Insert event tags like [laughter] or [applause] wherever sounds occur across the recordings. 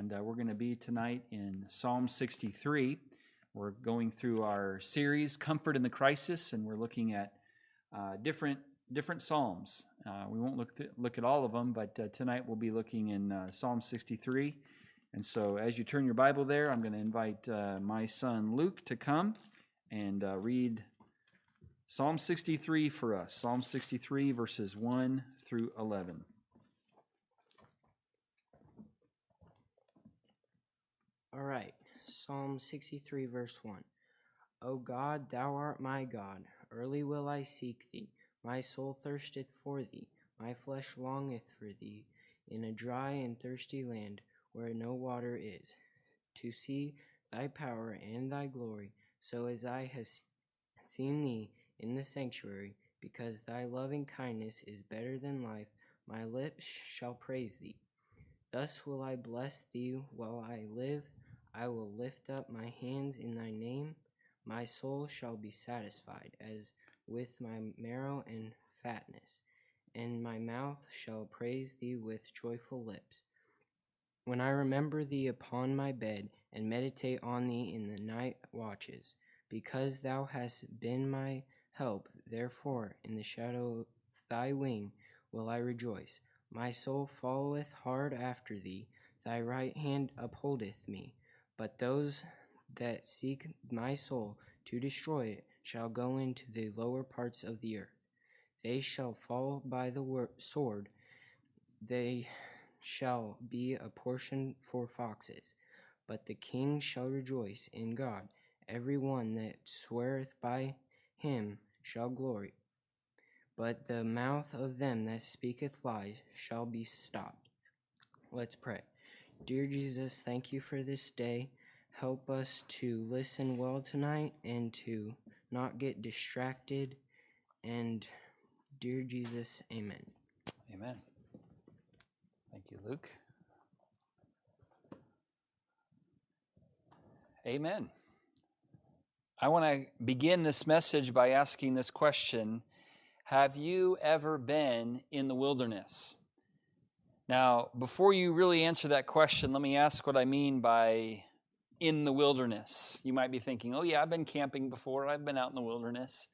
and uh, we're going to be tonight in Psalm 63. We're going through our series, Comfort in the Crisis, and we're looking at uh, different different psalms. Uh, we won't look th- look at all of them, but uh, tonight we'll be looking in uh, Psalm 63. And so, as you turn your Bible there, I'm going to invite uh, my son Luke to come and read Psalm 63 for us. Psalm 63, verses 1 through 11. All right, Psalm 63, verse 1. O God, thou art my God. Early will I seek thee. My soul thirsteth for thee. My flesh longeth for thee in a dry and thirsty land where no water is, to see thy power and thy glory, so as I have seen thee in the sanctuary, because thy loving kindness is better than life. My lips shall praise thee. Thus will I bless thee while I live. I will lift up my hands in thy name. My soul shall be satisfied as with my marrow and fatness, and my mouth shall praise thee with joyful lips. When I remember thee upon my bed, and meditate on thee in the night watches, because thou hast been my help, therefore in the shadow of thy wing will I rejoice. My soul followeth hard after thee, thy right hand upholdeth me. But those that seek my soul to destroy it shall go into the lower parts of the earth. They shall fall by the sword. They shall be a portion for foxes. But the king shall rejoice in God. Every one that sweareth by him shall glory. But the mouth of them that speaketh lies shall be stopped. Let's pray. Dear Jesus, thank you for this day. Help us to listen well tonight and to not get distracted. And dear Jesus, amen. Amen. Thank you, Luke. Amen. I want to begin this message by asking this question Have you ever been in the wilderness? Now, before you really answer that question, let me ask what I mean by in the wilderness. You might be thinking, oh, yeah, I've been camping before, I've been out in the wilderness.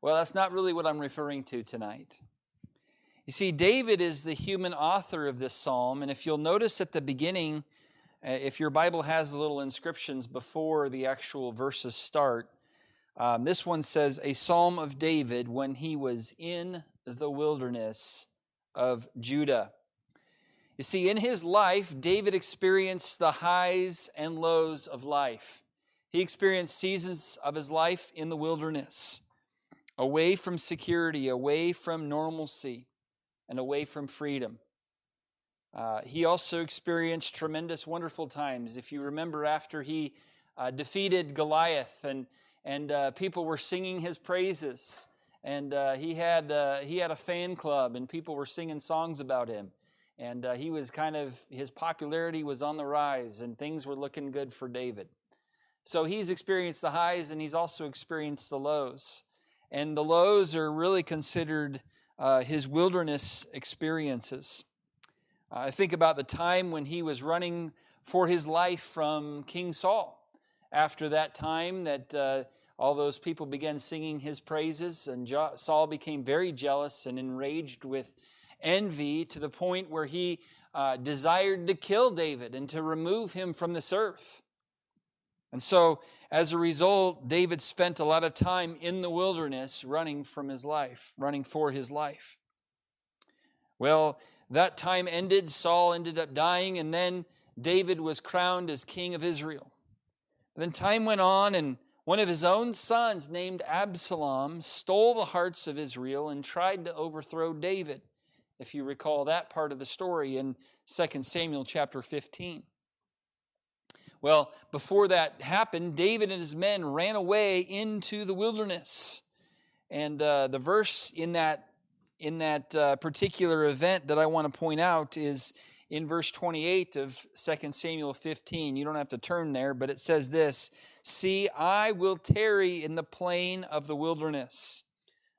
Well, that's not really what I'm referring to tonight. You see, David is the human author of this psalm, and if you'll notice at the beginning, uh, if your Bible has little inscriptions before the actual verses start, um, this one says, A psalm of David when he was in the wilderness of Judah. You see, in his life, David experienced the highs and lows of life. He experienced seasons of his life in the wilderness, away from security, away from normalcy, and away from freedom. Uh, he also experienced tremendous, wonderful times. If you remember, after he uh, defeated Goliath and and uh, people were singing his praises, and uh, he had uh, he had a fan club, and people were singing songs about him and uh, he was kind of his popularity was on the rise and things were looking good for david. So he's experienced the highs and he's also experienced the lows. And the lows are really considered uh, his wilderness experiences. I think about the time when he was running for his life from king saul. After that time that uh, all those people began singing his praises and saul became very jealous and enraged with envy to the point where he uh, desired to kill David and to remove him from this earth. And so, as a result, David spent a lot of time in the wilderness running from his life, running for his life. Well, that time ended. Saul ended up dying, and then David was crowned as king of Israel. Then time went on, and one of his own sons, named Absalom, stole the hearts of Israel and tried to overthrow David if you recall that part of the story in 2 Samuel chapter 15. Well, before that happened, David and his men ran away into the wilderness. And uh, the verse in that, in that uh, particular event that I want to point out is in verse 28 of 2 Samuel 15. You don't have to turn there, but it says this See, I will tarry in the plain of the wilderness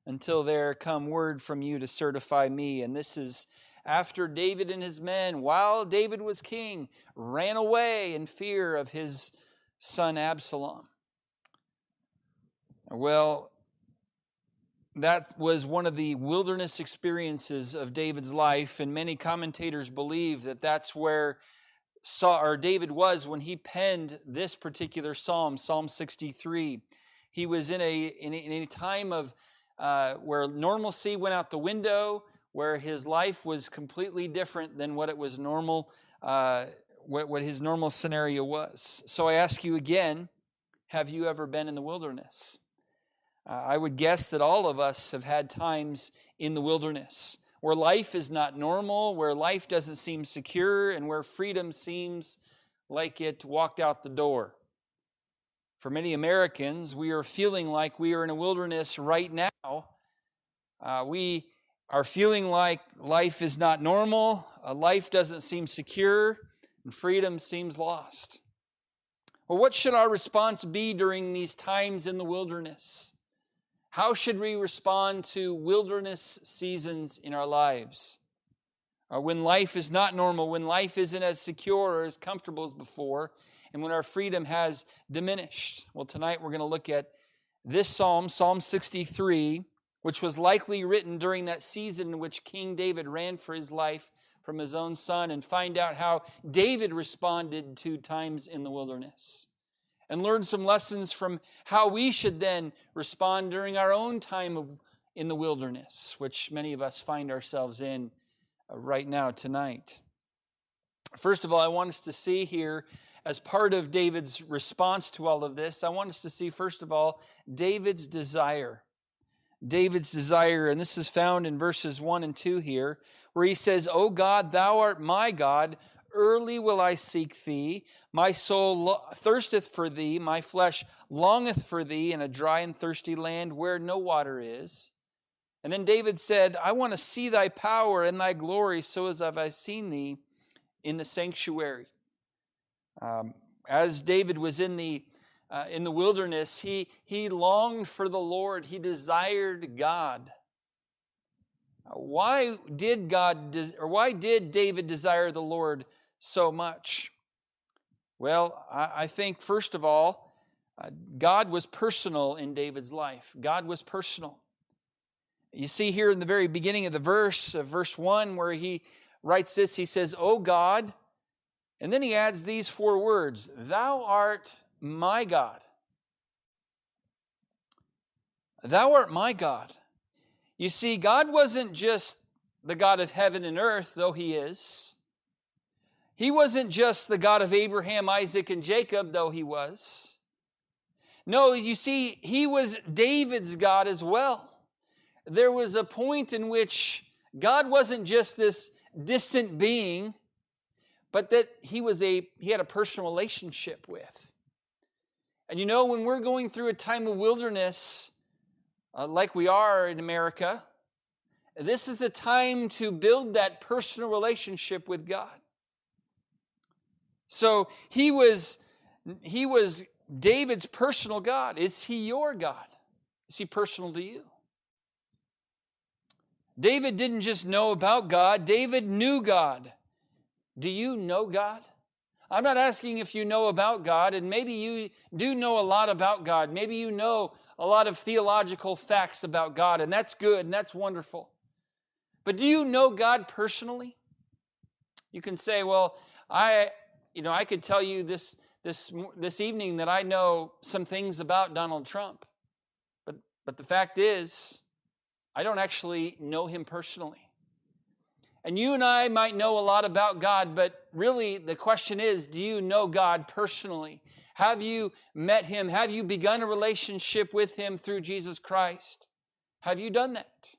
until there come word from you to certify me. And this is after David and his men, while David was king, ran away in fear of his son Absalom. Well, that was one of the wilderness experiences of David's life, and many commentators believe that that's where Saul or David was when he penned this particular psalm, Psalm 63. He was in a in a, in a time of uh, where normalcy went out the window, where his life was completely different than what it was normal, uh, what, what his normal scenario was. So I ask you again: Have you ever been in the wilderness? Uh, I would guess that all of us have had times in the wilderness where life is not normal, where life doesn't seem secure, and where freedom seems like it walked out the door. For many Americans, we are feeling like we are in a wilderness right now. Uh, we are feeling like life is not normal, uh, life doesn't seem secure, and freedom seems lost. Well, what should our response be during these times in the wilderness? How should we respond to wilderness seasons in our lives? Or when life is not normal, when life isn't as secure or as comfortable as before, and when our freedom has diminished? Well, tonight we're going to look at this psalm, Psalm 63, which was likely written during that season in which King David ran for his life from his own son, and find out how David responded to times in the wilderness and learn some lessons from how we should then respond during our own time of, in the wilderness, which many of us find ourselves in uh, right now tonight. First of all, I want us to see here, as part of David's response to all of this, I want us to see, first of all, David's desire. David's desire, and this is found in verses 1 and 2 here, where he says, O God, thou art my God, Early will I seek thee. My soul lo- thirsteth for thee. My flesh longeth for thee in a dry and thirsty land where no water is. And then David said, I want to see thy power and thy glory, so as have I seen thee in the sanctuary. Um, as David was in the uh, in the wilderness, he he longed for the Lord. He desired God. Why did God or why did David desire the Lord so much? Well, I, I think, first of all, uh, God was personal in David's life. God was personal. You see here in the very beginning of the verse, of verse 1, where he writes this, he says, O God, and then he adds these four words Thou art my God. Thou art my God. You see, God wasn't just the God of heaven and earth, though he is. He wasn't just the God of Abraham, Isaac, and Jacob, though he was. No, you see, he was David's God as well. There was a point in which God wasn't just this distant being, but that he was a he had a personal relationship with. And you know, when we're going through a time of wilderness, uh, like we are in America, this is a time to build that personal relationship with God. So he was he was David's personal God. Is he your God? Is he personal to you? David didn't just know about God, David knew God. Do you know God? I'm not asking if you know about God, and maybe you do know a lot about God. Maybe you know a lot of theological facts about God, and that's good and that's wonderful. But do you know God personally? You can say, well, I, you know, I could tell you this, this, this evening that I know some things about Donald Trump. But, but the fact is, I don't actually know him personally. And you and I might know a lot about God, but really the question is do you know God personally? Have you met him? Have you begun a relationship with him through Jesus Christ? Have you done that?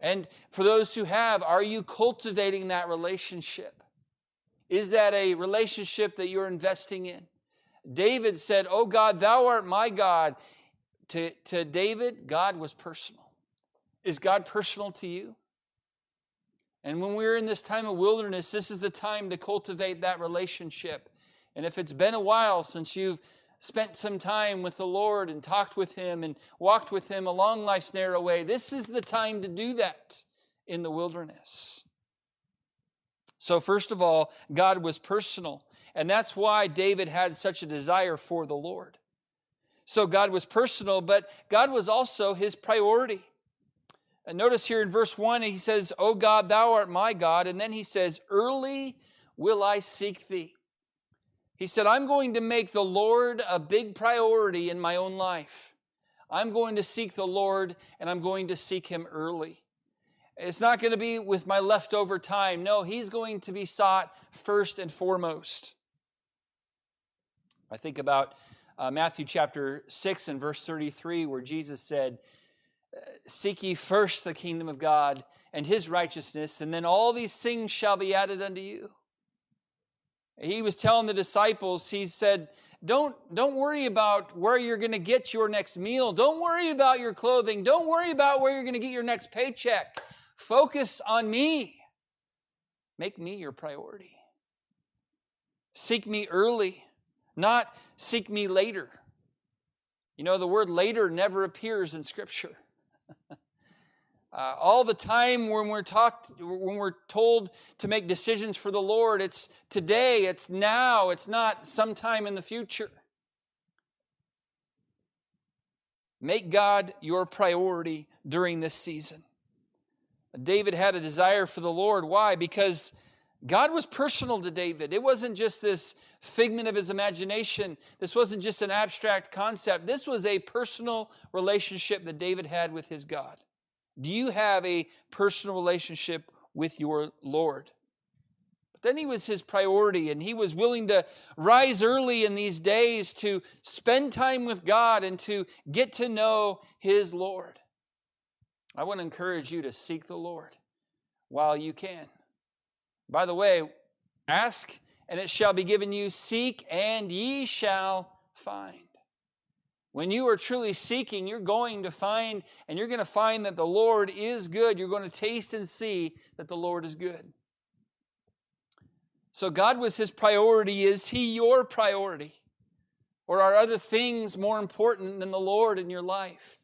And for those who have, are you cultivating that relationship? Is that a relationship that you're investing in? David said, Oh God, thou art my God. To, to David, God was personal. Is God personal to you? And when we're in this time of wilderness, this is the time to cultivate that relationship. And if it's been a while since you've spent some time with the Lord and talked with Him and walked with Him along life's narrow way, this is the time to do that in the wilderness. So, first of all, God was personal. And that's why David had such a desire for the Lord. So, God was personal, but God was also his priority. And notice here in verse 1, he says, O God, thou art my God. And then he says, Early will I seek thee. He said, I'm going to make the Lord a big priority in my own life. I'm going to seek the Lord and I'm going to seek him early. It's not going to be with my leftover time. No, he's going to be sought first and foremost. I think about uh, Matthew chapter 6 and verse 33, where Jesus said, Seek ye first the kingdom of God and his righteousness, and then all these things shall be added unto you. He was telling the disciples, he said, don't, don't worry about where you're going to get your next meal. Don't worry about your clothing. Don't worry about where you're going to get your next paycheck. Focus on me. Make me your priority. Seek me early, not seek me later. You know, the word later never appears in Scripture. Uh, all the time when we're talked, when we're told to make decisions for the Lord, it's today, it's now, it's not sometime in the future. Make God your priority during this season. David had a desire for the Lord. Why? Because God was personal to David. It wasn't just this figment of his imagination. This wasn't just an abstract concept. This was a personal relationship that David had with his God. Do you have a personal relationship with your Lord? But then he was his priority, and he was willing to rise early in these days to spend time with God and to get to know his Lord. I want to encourage you to seek the Lord while you can. By the way, ask and it shall be given you, seek and ye shall find. When you are truly seeking, you're going to find, and you're going to find that the Lord is good. You're going to taste and see that the Lord is good. So, God was his priority. Is he your priority? Or are other things more important than the Lord in your life?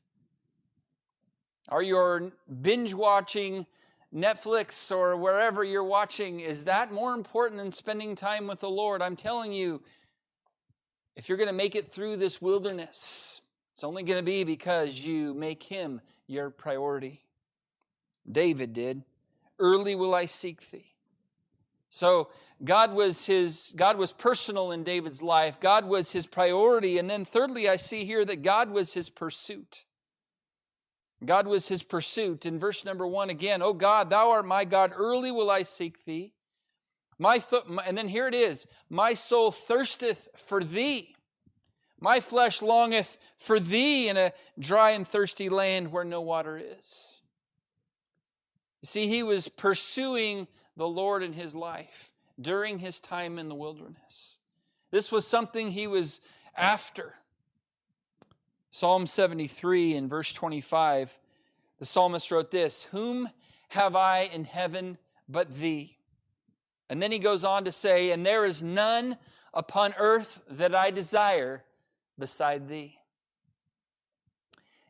Are you binge watching Netflix or wherever you're watching, is that more important than spending time with the Lord? I'm telling you, if you're going to make it through this wilderness, it's only going to be because you make him your priority. David did. Early will I seek thee. So God was his God was personal in David's life. God was his priority and then thirdly I see here that God was his pursuit. God was his pursuit. In verse number 1 again, "Oh God, thou art my God, early will I seek thee." My, th- and then here it is My soul thirsteth for thee. My flesh longeth for thee in a dry and thirsty land where no water is. You see, he was pursuing the Lord in his life during his time in the wilderness. This was something he was after. Psalm 73 in verse 25, the psalmist wrote this Whom have I in heaven but thee? And then he goes on to say, And there is none upon earth that I desire beside thee.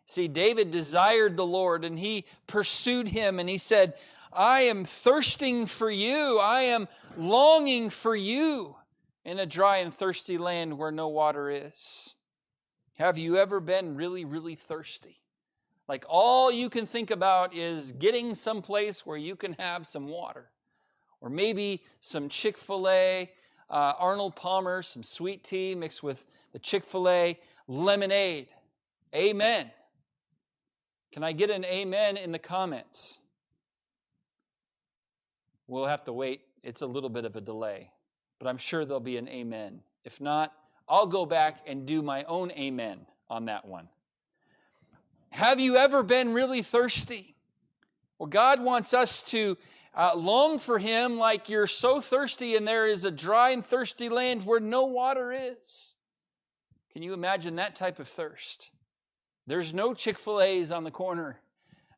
See, David desired the Lord and he pursued him and he said, I am thirsting for you. I am longing for you in a dry and thirsty land where no water is. Have you ever been really, really thirsty? Like all you can think about is getting someplace where you can have some water or maybe some Chick fil A, uh, Arnold Palmer, some sweet tea mixed with the Chick fil A lemonade. Amen. Can I get an amen in the comments? We'll have to wait. It's a little bit of a delay, but I'm sure there'll be an amen. If not, I'll go back and do my own amen on that one. Have you ever been really thirsty? Well, God wants us to uh, long for him like you're so thirsty and there is a dry and thirsty land where no water is. Can you imagine that type of thirst? There's no Chick fil A's on the corner.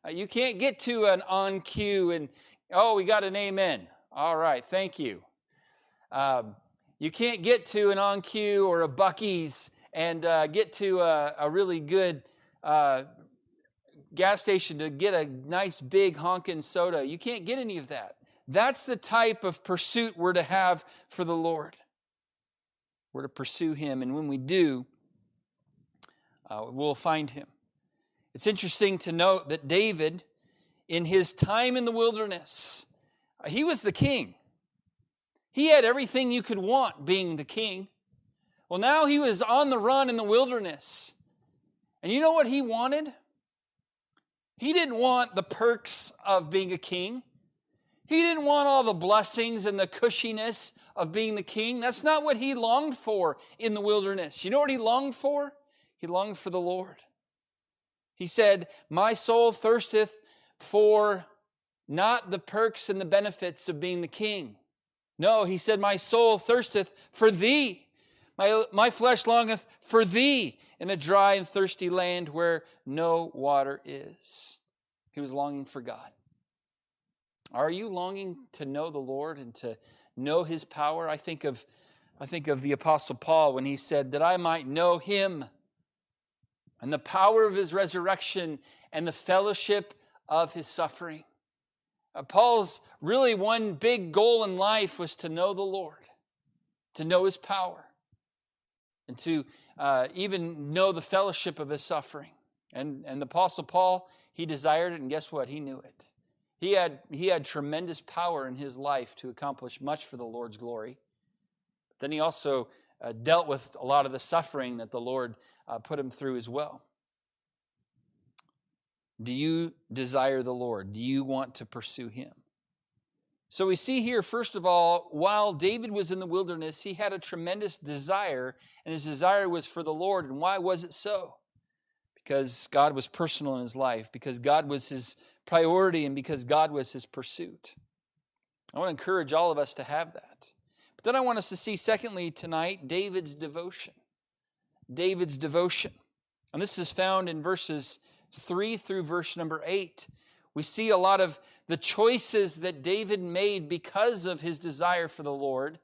Uh, you can't get to an OnCue and, oh, we got an amen. All right, thank you. Um, you can't get to an OnCue or a Buc-ee's and uh, get to a, a really good uh, gas station to get a nice big honkin' soda. You can't get any of that. That's the type of pursuit we're to have for the Lord. We're to pursue Him, and when we do, uh, we'll find Him. It's interesting to note that David, in his time in the wilderness, he was the king. He had everything you could want being the king. Well, now he was on the run in the wilderness. And you know what he wanted? He didn't want the perks of being a king. He didn't want all the blessings and the cushiness of being the king. That's not what he longed for in the wilderness. You know what he longed for? He longed for the Lord. He said, My soul thirsteth for not the perks and the benefits of being the king. No, he said, My soul thirsteth for thee. My, my flesh longeth for thee in a dry and thirsty land where no water is. He was longing for God. Are you longing to know the Lord and to know his power? I think of I think of the apostle Paul when he said that I might know him and the power of his resurrection and the fellowship of his suffering. Uh, Paul's really one big goal in life was to know the Lord, to know his power, and to uh, even know the fellowship of his suffering. And, and the Apostle Paul, he desired it, and guess what? He knew it. He had, he had tremendous power in his life to accomplish much for the Lord's glory. But then he also uh, dealt with a lot of the suffering that the Lord uh, put him through as well. Do you desire the Lord? Do you want to pursue him? So we see here, first of all, while David was in the wilderness, he had a tremendous desire, and his desire was for the Lord. And why was it so? Because God was personal in his life, because God was his priority, and because God was his pursuit. I want to encourage all of us to have that. But then I want us to see, secondly, tonight, David's devotion. David's devotion. And this is found in verses 3 through verse number 8. We see a lot of the choices that David made because of his desire for the Lord,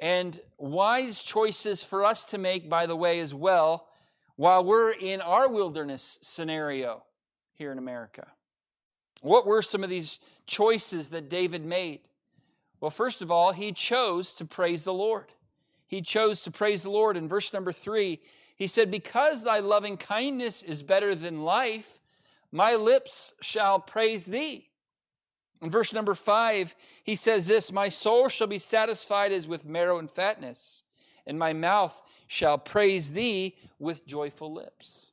and wise choices for us to make, by the way, as well, while we're in our wilderness scenario here in America. What were some of these choices that David made? Well, first of all, he chose to praise the Lord. He chose to praise the Lord. In verse number three, he said, Because thy loving kindness is better than life, my lips shall praise thee. In verse number five, he says this My soul shall be satisfied as with marrow and fatness, and my mouth shall praise thee with joyful lips.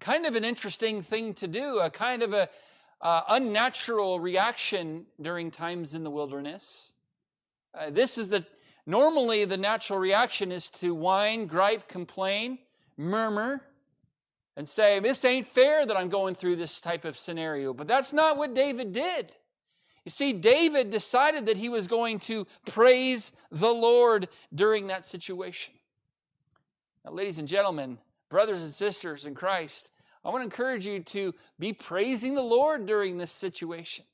Kind of an interesting thing to do, a kind of a uh, unnatural reaction during times in the wilderness. Uh, this is the normally the natural reaction is to whine, gripe, complain, murmur, and say, This ain't fair that I'm going through this type of scenario. But that's not what David did. You see, David decided that he was going to praise the Lord during that situation. Now, ladies and gentlemen, brothers and sisters in Christ, I want to encourage you to be praising the Lord during this situation.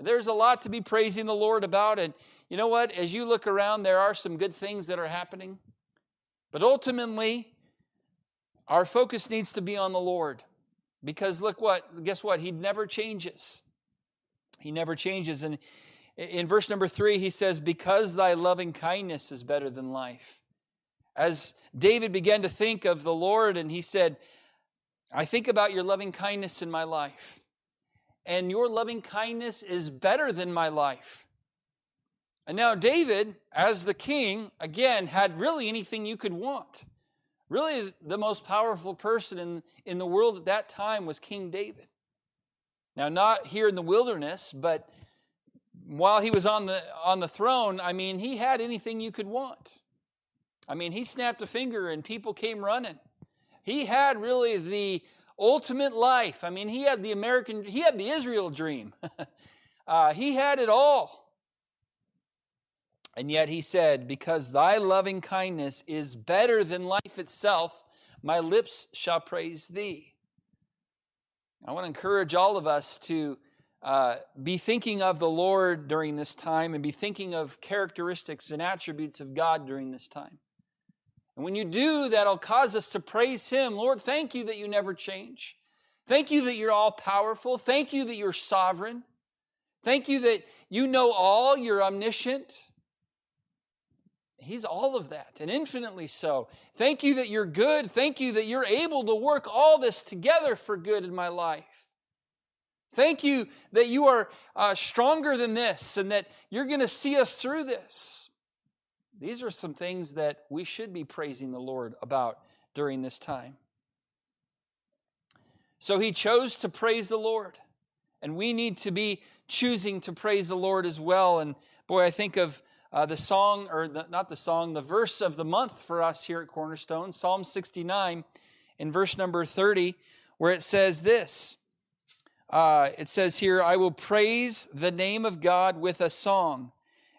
There's a lot to be praising the Lord about. And you know what? As you look around, there are some good things that are happening. But ultimately, our focus needs to be on the Lord. Because look what, guess what? He never changes. He never changes. And in verse number three, he says, Because thy loving kindness is better than life. As David began to think of the Lord, and he said, I think about your loving kindness in my life. And your loving kindness is better than my life. And now, David, as the king, again, had really anything you could want. Really, the most powerful person in, in the world at that time was King David. Now, not here in the wilderness, but while he was on the, on the throne, I mean, he had anything you could want. I mean, he snapped a finger and people came running. He had really the ultimate life. I mean, he had the American, he had the Israel dream. [laughs] uh, he had it all. And yet he said, Because thy loving kindness is better than life itself, my lips shall praise thee. I want to encourage all of us to uh, be thinking of the Lord during this time and be thinking of characteristics and attributes of God during this time. And when you do, that'll cause us to praise Him. Lord, thank you that you never change. Thank you that you're all powerful. Thank you that you're sovereign. Thank you that you know all, you're omniscient. He's all of that and infinitely so. Thank you that you're good. Thank you that you're able to work all this together for good in my life. Thank you that you are uh, stronger than this and that you're going to see us through this. These are some things that we should be praising the Lord about during this time. So he chose to praise the Lord, and we need to be choosing to praise the Lord as well. And boy, I think of uh, the song, or the, not the song, the verse of the month for us here at Cornerstone, Psalm 69, in verse number 30, where it says this. Uh, it says here, I will praise the name of God with a song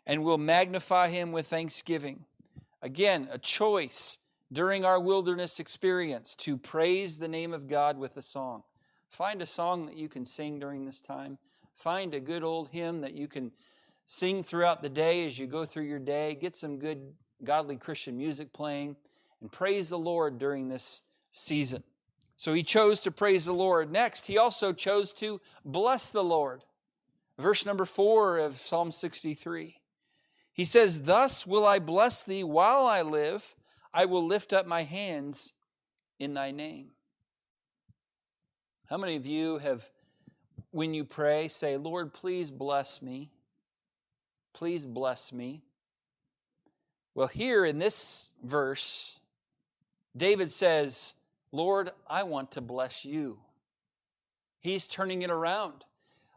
and will magnify him with thanksgiving. Again, a choice during our wilderness experience to praise the name of God with a song. Find a song that you can sing during this time. Find a good old hymn that you can sing throughout the day as you go through your day. Get some good, godly Christian music playing and praise the Lord during this season. So he chose to praise the Lord. Next, he also chose to bless the Lord. Verse number four of Psalm 63. He says, Thus will I bless thee while I live. I will lift up my hands in thy name. How many of you have, when you pray, say, Lord, please bless me? Please bless me. Well, here in this verse, David says, Lord, I want to bless you. He's turning it around.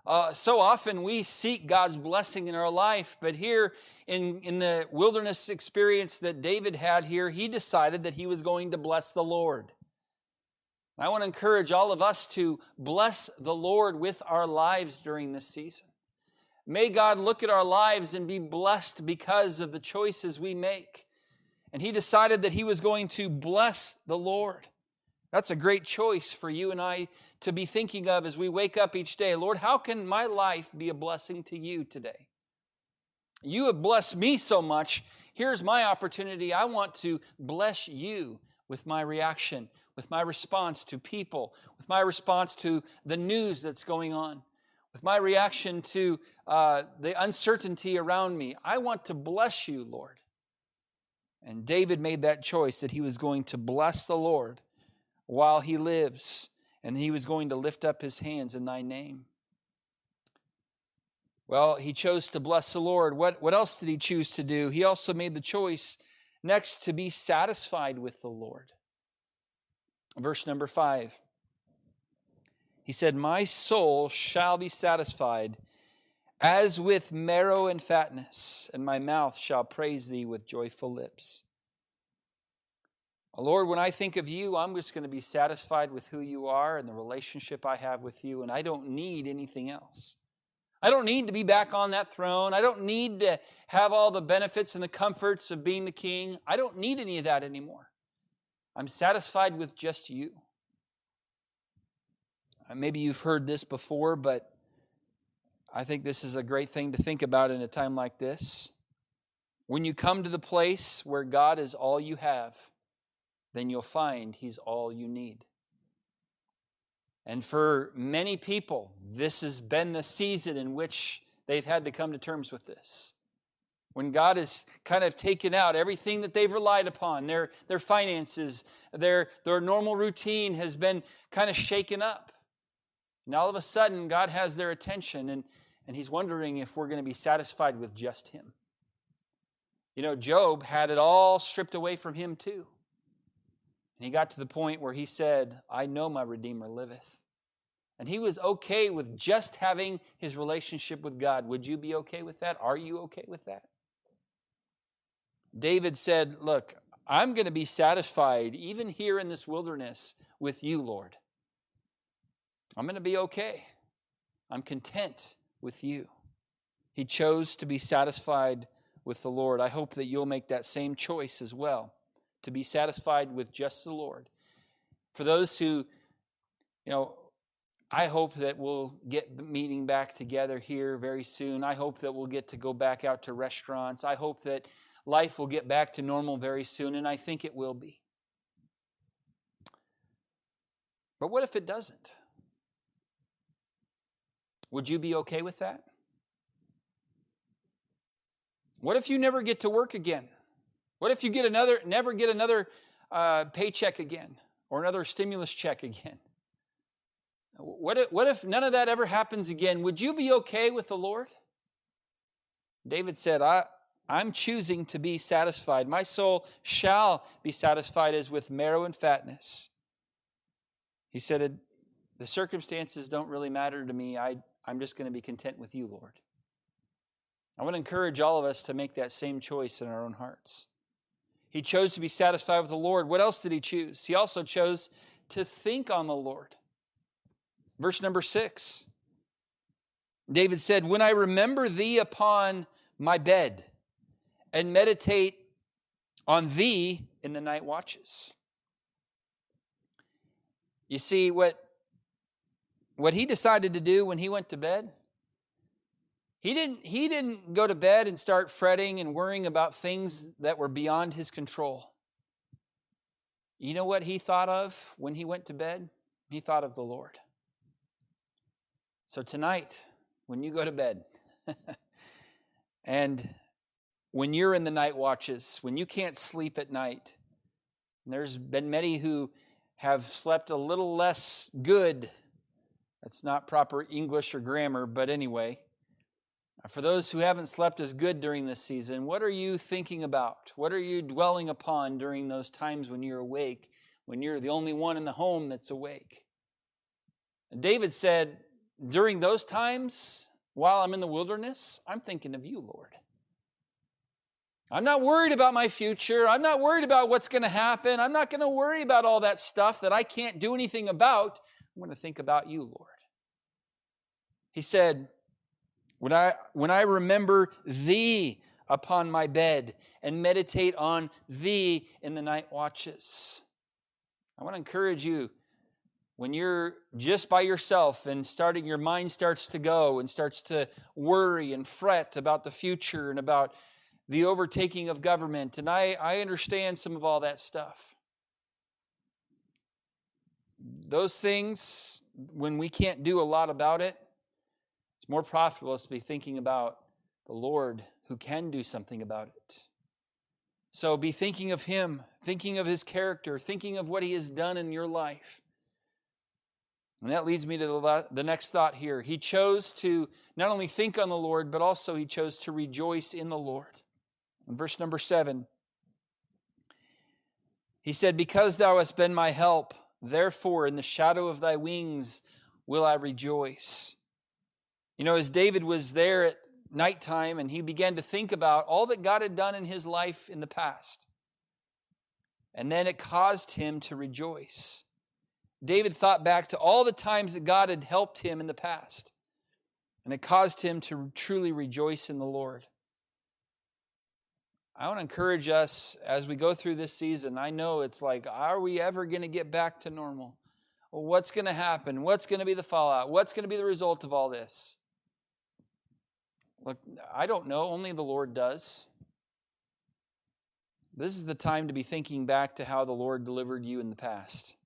Uh, so often we seek God's blessing in our life, but here in, in the wilderness experience that David had here, he decided that he was going to bless the Lord. I want to encourage all of us to bless the Lord with our lives during this season. May God look at our lives and be blessed because of the choices we make. And he decided that he was going to bless the Lord. That's a great choice for you and I to be thinking of as we wake up each day. Lord, how can my life be a blessing to you today? You have blessed me so much. Here's my opportunity. I want to bless you with my reaction, with my response to people, with my response to the news that's going on, with my reaction to uh, the uncertainty around me. I want to bless you, Lord. And David made that choice that he was going to bless the Lord while he lives and he was going to lift up his hands in thy name. Well, he chose to bless the Lord. What, what else did he choose to do? He also made the choice next to be satisfied with the Lord. Verse number five. He said, My soul shall be satisfied as with marrow and fatness, and my mouth shall praise thee with joyful lips. Lord, when I think of you, I'm just going to be satisfied with who you are and the relationship I have with you, and I don't need anything else. I don't need to be back on that throne. I don't need to have all the benefits and the comforts of being the king. I don't need any of that anymore. I'm satisfied with just you. Uh, maybe you've heard this before, but I think this is a great thing to think about in a time like this. When you come to the place where God is all you have, then you'll find He's all you need. And for many people, this has been the season in which they've had to come to terms with this. When God has kind of taken out everything that they've relied upon, their, their finances, their, their normal routine has been kind of shaken up. And all of a sudden, God has their attention, and, and He's wondering if we're going to be satisfied with just Him. You know, Job had it all stripped away from him, too. And he got to the point where he said, I know my Redeemer liveth. And he was okay with just having his relationship with God. Would you be okay with that? Are you okay with that? David said, Look, I'm going to be satisfied even here in this wilderness with you, Lord. I'm going to be okay. I'm content with you. He chose to be satisfied with the Lord. I hope that you'll make that same choice as well to be satisfied with just the Lord. For those who, you know, I hope that we'll get meeting back together here very soon. I hope that we'll get to go back out to restaurants. I hope that life will get back to normal very soon, and I think it will be. But what if it doesn't? Would you be okay with that? What if you never get to work again? What if you get another, never get another uh, paycheck again or another stimulus check again? What if, what if none of that ever happens again? Would you be okay with the Lord? David said, I, I'm choosing to be satisfied. My soul shall be satisfied as with marrow and fatness. He said, The circumstances don't really matter to me. I, I'm just going to be content with you, Lord. I want to encourage all of us to make that same choice in our own hearts. He chose to be satisfied with the Lord. What else did he choose? He also chose to think on the Lord. Verse number six David said, When I remember thee upon my bed and meditate on thee in the night watches. You see, what, what he decided to do when he went to bed, he didn't, he didn't go to bed and start fretting and worrying about things that were beyond his control. You know what he thought of when he went to bed? He thought of the Lord. So tonight, when you go to bed, [laughs] and when you're in the night watches, when you can't sleep at night, there's been many who have slept a little less good. That's not proper English or grammar, but anyway. Uh, for those who haven't slept as good during this season, what are you thinking about? What are you dwelling upon during those times when you're awake, when you're the only one in the home that's awake? And David said, during those times, while I'm in the wilderness, I'm thinking of you, Lord. I'm not worried about my future. I'm not worried about what's going to happen. I'm not going to worry about all that stuff that I can't do anything about. I'm going to think about you, Lord. He said, when I, when I remember thee upon my bed and meditate on thee in the night watches. I want to encourage you when you're just by yourself and starting your mind starts to go and starts to worry and fret about the future and about the overtaking of government and i, I understand some of all that stuff those things when we can't do a lot about it it's more profitable to be thinking about the lord who can do something about it so be thinking of him thinking of his character thinking of what he has done in your life and that leads me to the, the next thought here. He chose to not only think on the Lord, but also he chose to rejoice in the Lord. In verse number seven, he said, Because thou hast been my help, therefore in the shadow of thy wings will I rejoice. You know, as David was there at nighttime and he began to think about all that God had done in his life in the past, and then it caused him to rejoice. David thought back to all the times that God had helped him in the past, and it caused him to truly rejoice in the Lord. I want to encourage us as we go through this season. I know it's like, are we ever going to get back to normal? Well, what's going to happen? What's going to be the fallout? What's going to be the result of all this? Look, I don't know. Only the Lord does. This is the time to be thinking back to how the Lord delivered you in the past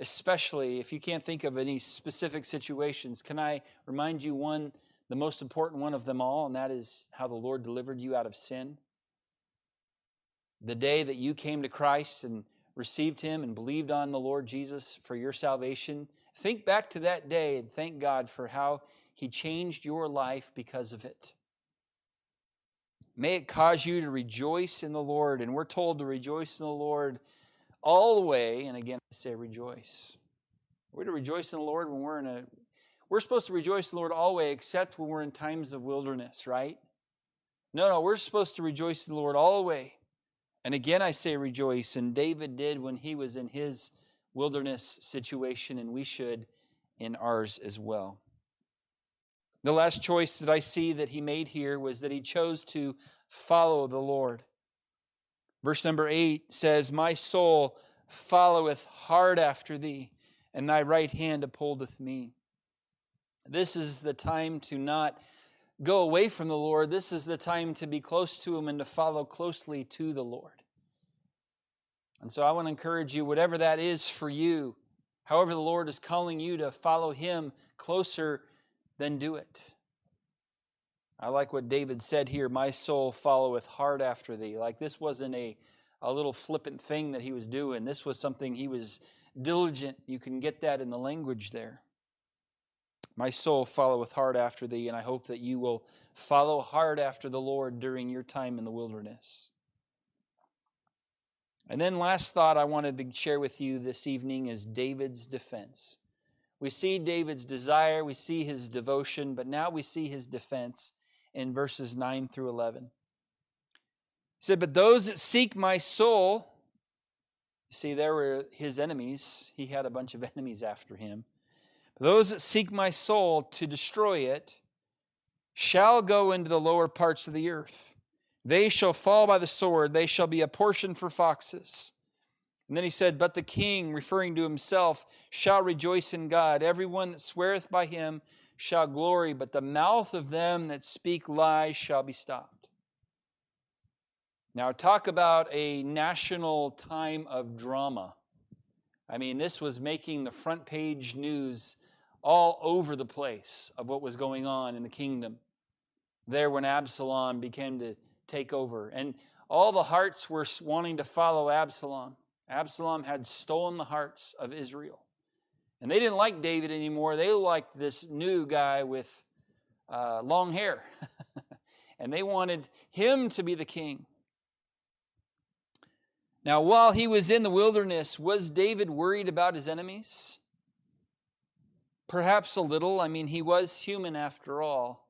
especially if you can't think of any specific situations, can I remind you one, the most important one of them all, and that is how the Lord delivered you out of sin? The day that you came to Christ and received Him and believed on the Lord Jesus for your salvation, think back to that day and thank God for how He changed your life because of it. May it cause you to rejoice in the Lord, and we're told to rejoice in the Lord all the way, and again I say rejoice. We're to rejoice in the Lord when we're in a we're supposed to rejoice in the Lord way except when we're in times of wilderness, right? No, no, we're supposed to rejoice in the Lord way. And again I say rejoice, and David did when he was in his wilderness situation, and we should in ours as well. The last choice that I see that he made here was that he chose to follow the Lord. Verse number eight says, My soul followeth hard after thee, and thy right hand upholdeth me. This is the time to not go away from the Lord. This is the time to be close to Him and to follow closely to the Lord. And so I want to encourage you, whatever that is for you, however the Lord is calling you to follow Him closer, then do it. I like what David said here My soul followeth hard after thee. Like this wasn't a, a little flippant thing that he was doing, this was something he was diligent. You can get that in the language there. My soul followeth hard after thee, and I hope that you will follow hard after the Lord during your time in the wilderness. And then, last thought I wanted to share with you this evening is David's defense. We see David's desire, we see his devotion, but now we see his defense in verses 9 through 11. He said, But those that seek my soul, you see, there were his enemies. He had a bunch of [laughs] enemies after him. Those that seek my soul to destroy it shall go into the lower parts of the earth. They shall fall by the sword, they shall be a portion for foxes. And then he said, But the king, referring to himself, shall rejoice in God. Everyone that sweareth by him shall glory, but the mouth of them that speak lies shall be stopped. Now, talk about a national time of drama. I mean, this was making the front page news all over the place of what was going on in the kingdom there when Absalom began to take over. And all the hearts were wanting to follow Absalom. Absalom had stolen the hearts of Israel. And they didn't like David anymore. They liked this new guy with uh, long hair. [laughs] and they wanted him to be the king. Now, while he was in the wilderness, was David worried about his enemies? Perhaps a little. I mean, he was human after all.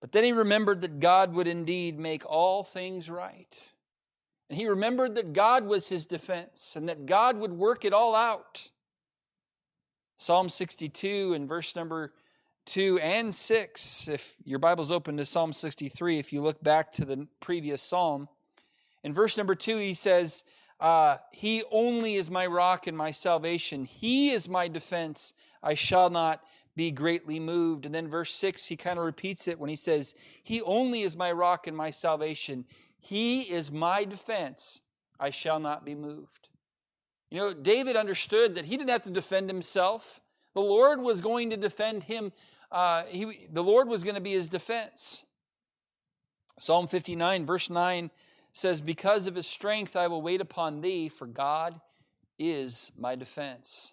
But then he remembered that God would indeed make all things right. And he remembered that God was his defense and that God would work it all out. Psalm 62 and verse number 2 and 6, if your Bible's open to Psalm 63, if you look back to the previous psalm, in verse number 2, he says, uh, He only is my rock and my salvation. He is my defense. I shall not be greatly moved. And then verse 6, he kind of repeats it when he says, He only is my rock and my salvation. He is my defense. I shall not be moved. You know, David understood that he didn't have to defend himself. The Lord was going to defend him. Uh, he, the Lord was going to be his defense. Psalm 59, verse 9 says, Because of his strength I will wait upon thee, for God is my defense.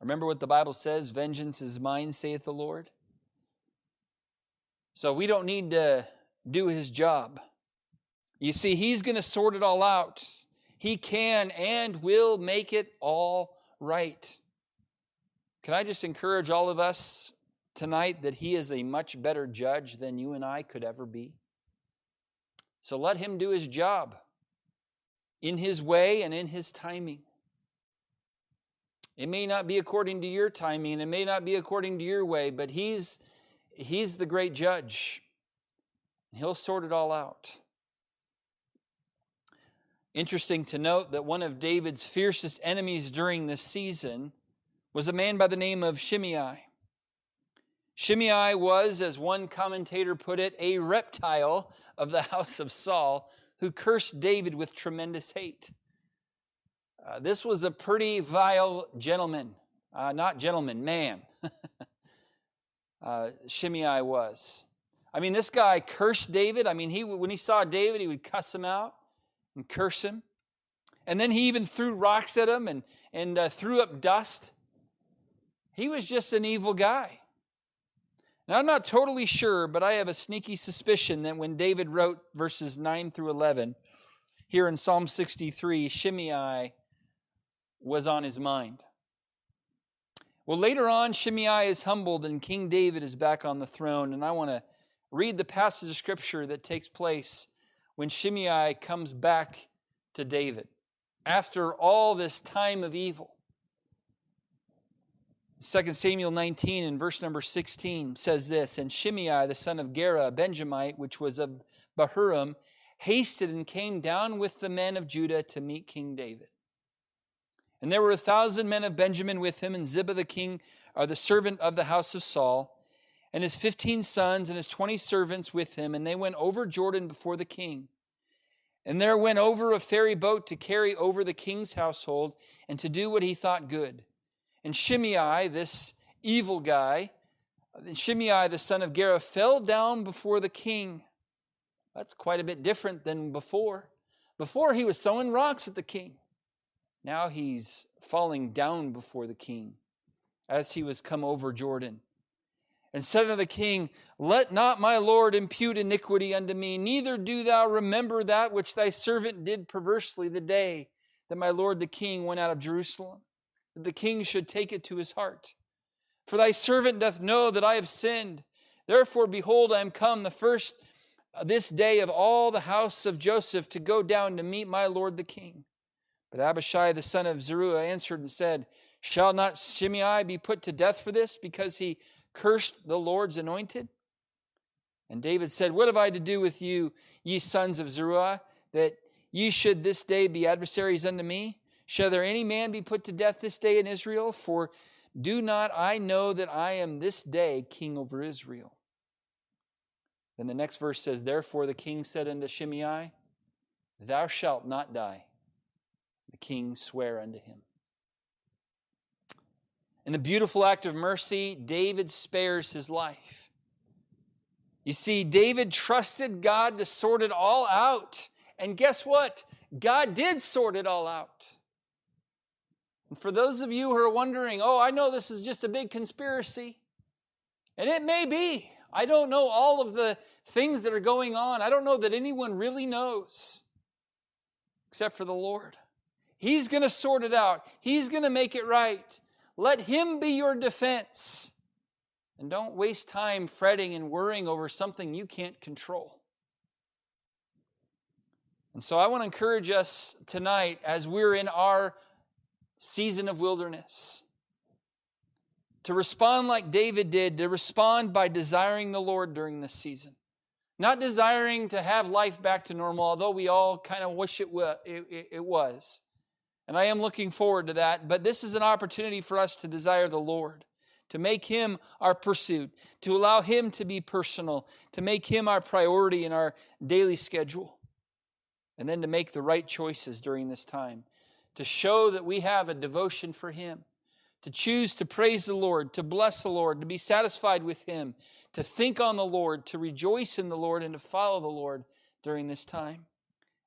Remember what the Bible says vengeance is mine, saith the Lord. So we don't need to do his job. You see, he's going to sort it all out. He can and will make it all right. Can I just encourage all of us tonight that he is a much better judge than you and I could ever be? So let him do his job in his way and in his timing. It may not be according to your timing, it may not be according to your way, but he's he's the great judge. He'll sort it all out. Interesting to note that one of David's fiercest enemies during this season was a man by the name of Shimei. Shimei was, as one commentator put it, a reptile of the [laughs] house of Saul who cursed David with tremendous hate. Uh, this was a pretty vile gentleman, uh, not gentleman, man. [laughs] uh, Shimei was. I mean, this guy cursed David. I mean, he when he saw David, he would cuss him out and curse him. And then he even threw rocks at him and, and uh, threw up dust. He was just an evil guy. Now, I'm not totally sure, but I have a sneaky suspicion that when David wrote verses 9 through 11, here in Psalm 63, Shimei was on his mind. Well, later on, Shimei is humbled and King David is back on the throne. And I want to read the passage of scripture that takes place when Shimei comes back to David after all this time of evil. 2 Samuel 19 and verse number 16 says this And Shimei, the son of Gera, a Benjamite, which was of Bahurim, hasted and came down with the men of Judah to meet King David. And there were a thousand men of Benjamin with him, and Ziba the king, or the servant of the house of Saul, and his fifteen sons and his twenty servants with him, and they went over Jordan before the king. And there went over a ferry boat to carry over the king's household and to do what he thought good. And Shimei, this evil guy, Shimei, the son of Gera, fell down before the king. That's quite a bit different than before. Before, he was throwing rocks at the king. Now he's falling down before the king as he was come over Jordan. And said unto the king, Let not my Lord impute iniquity unto me, neither do thou remember that which thy servant did perversely the day that my Lord the king went out of Jerusalem, that the king should take it to his heart. For thy servant doth know that I have sinned. Therefore, behold, I am come the first uh, this day of all the house of Joseph to go down to meet my Lord the king. But Abishai the son of Zeruiah answered and said, Shall not Shimei be put to death for this, because he cursed the Lord's anointed? And David said, What have I to do with you, ye sons of Zeruiah, that ye should this day be adversaries unto me? Shall there any man be put to death this day in Israel? For do not I know that I am this day king over Israel? Then the next verse says, Therefore the king said unto Shimei, Thou shalt not die. The king sware unto him. In a beautiful act of mercy, David spares his life. You see, David trusted God to sort it all out. And guess what? God did sort it all out. And for those of you who are wondering, oh, I know this is just a big conspiracy, and it may be. I don't know all of the things that are going on. I don't know that anyone really knows except for the Lord. He's going to sort it out, He's going to make it right. Let Him be your defense. And don't waste time fretting and worrying over something you can't control. And so I want to encourage us tonight as we're in our season of wilderness to respond like David did, to respond by desiring the Lord during this season. Not desiring to have life back to normal, although we all kind of wish it, it, it was. And I am looking forward to that. But this is an opportunity for us to desire the Lord, to make Him our pursuit, to allow Him to be personal, to make Him our priority in our daily schedule, and then to make the right choices during this time, to show that we have a devotion for Him, to choose to praise the Lord, to bless the Lord, to be satisfied with Him, to think on the Lord, to rejoice in the Lord, and to follow the Lord during this time.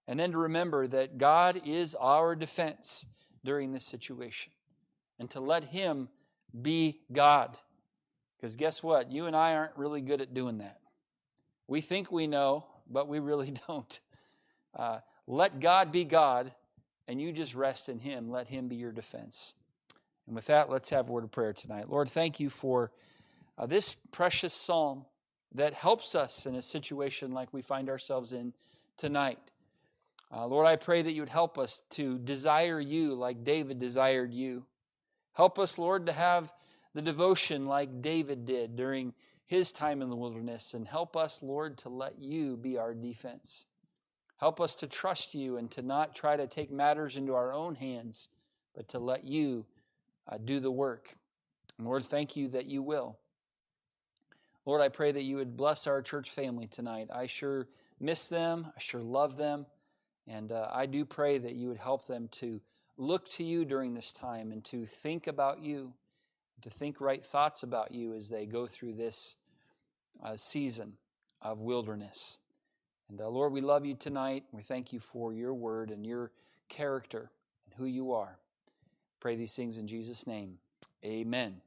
And then to remember that God is our defense during this situation and to let Him be God. Because guess what? You and I aren't really good at doing that. We think we know, but we really [laughs] don't. Uh, let God be God, and you just rest in Him. Let Him be your defense. And with that, let's have a word of prayer tonight. Lord, thank you for uh, this precious psalm that helps us in a situation like we find ourselves in tonight. Uh, Lord, I pray that you would help us to desire you like David desired you. Help us, Lord, to have the devotion like David did during his time in the wilderness. And help us, Lord, to let you be our defense. Help us to trust you and to not try to take matters into our own hands, but to let you uh, do the work. And Lord, thank you that you will. Lord, I pray that you would bless our church family tonight. I sure miss them, I sure love them. And uh, I do pray that you would help them to look to you during this time and to think about you, to think right thoughts about you as they go through this uh, season of wilderness. And uh, Lord, we love you tonight. We thank you for your word and your character and who you are. Pray these things in Jesus' name. Amen.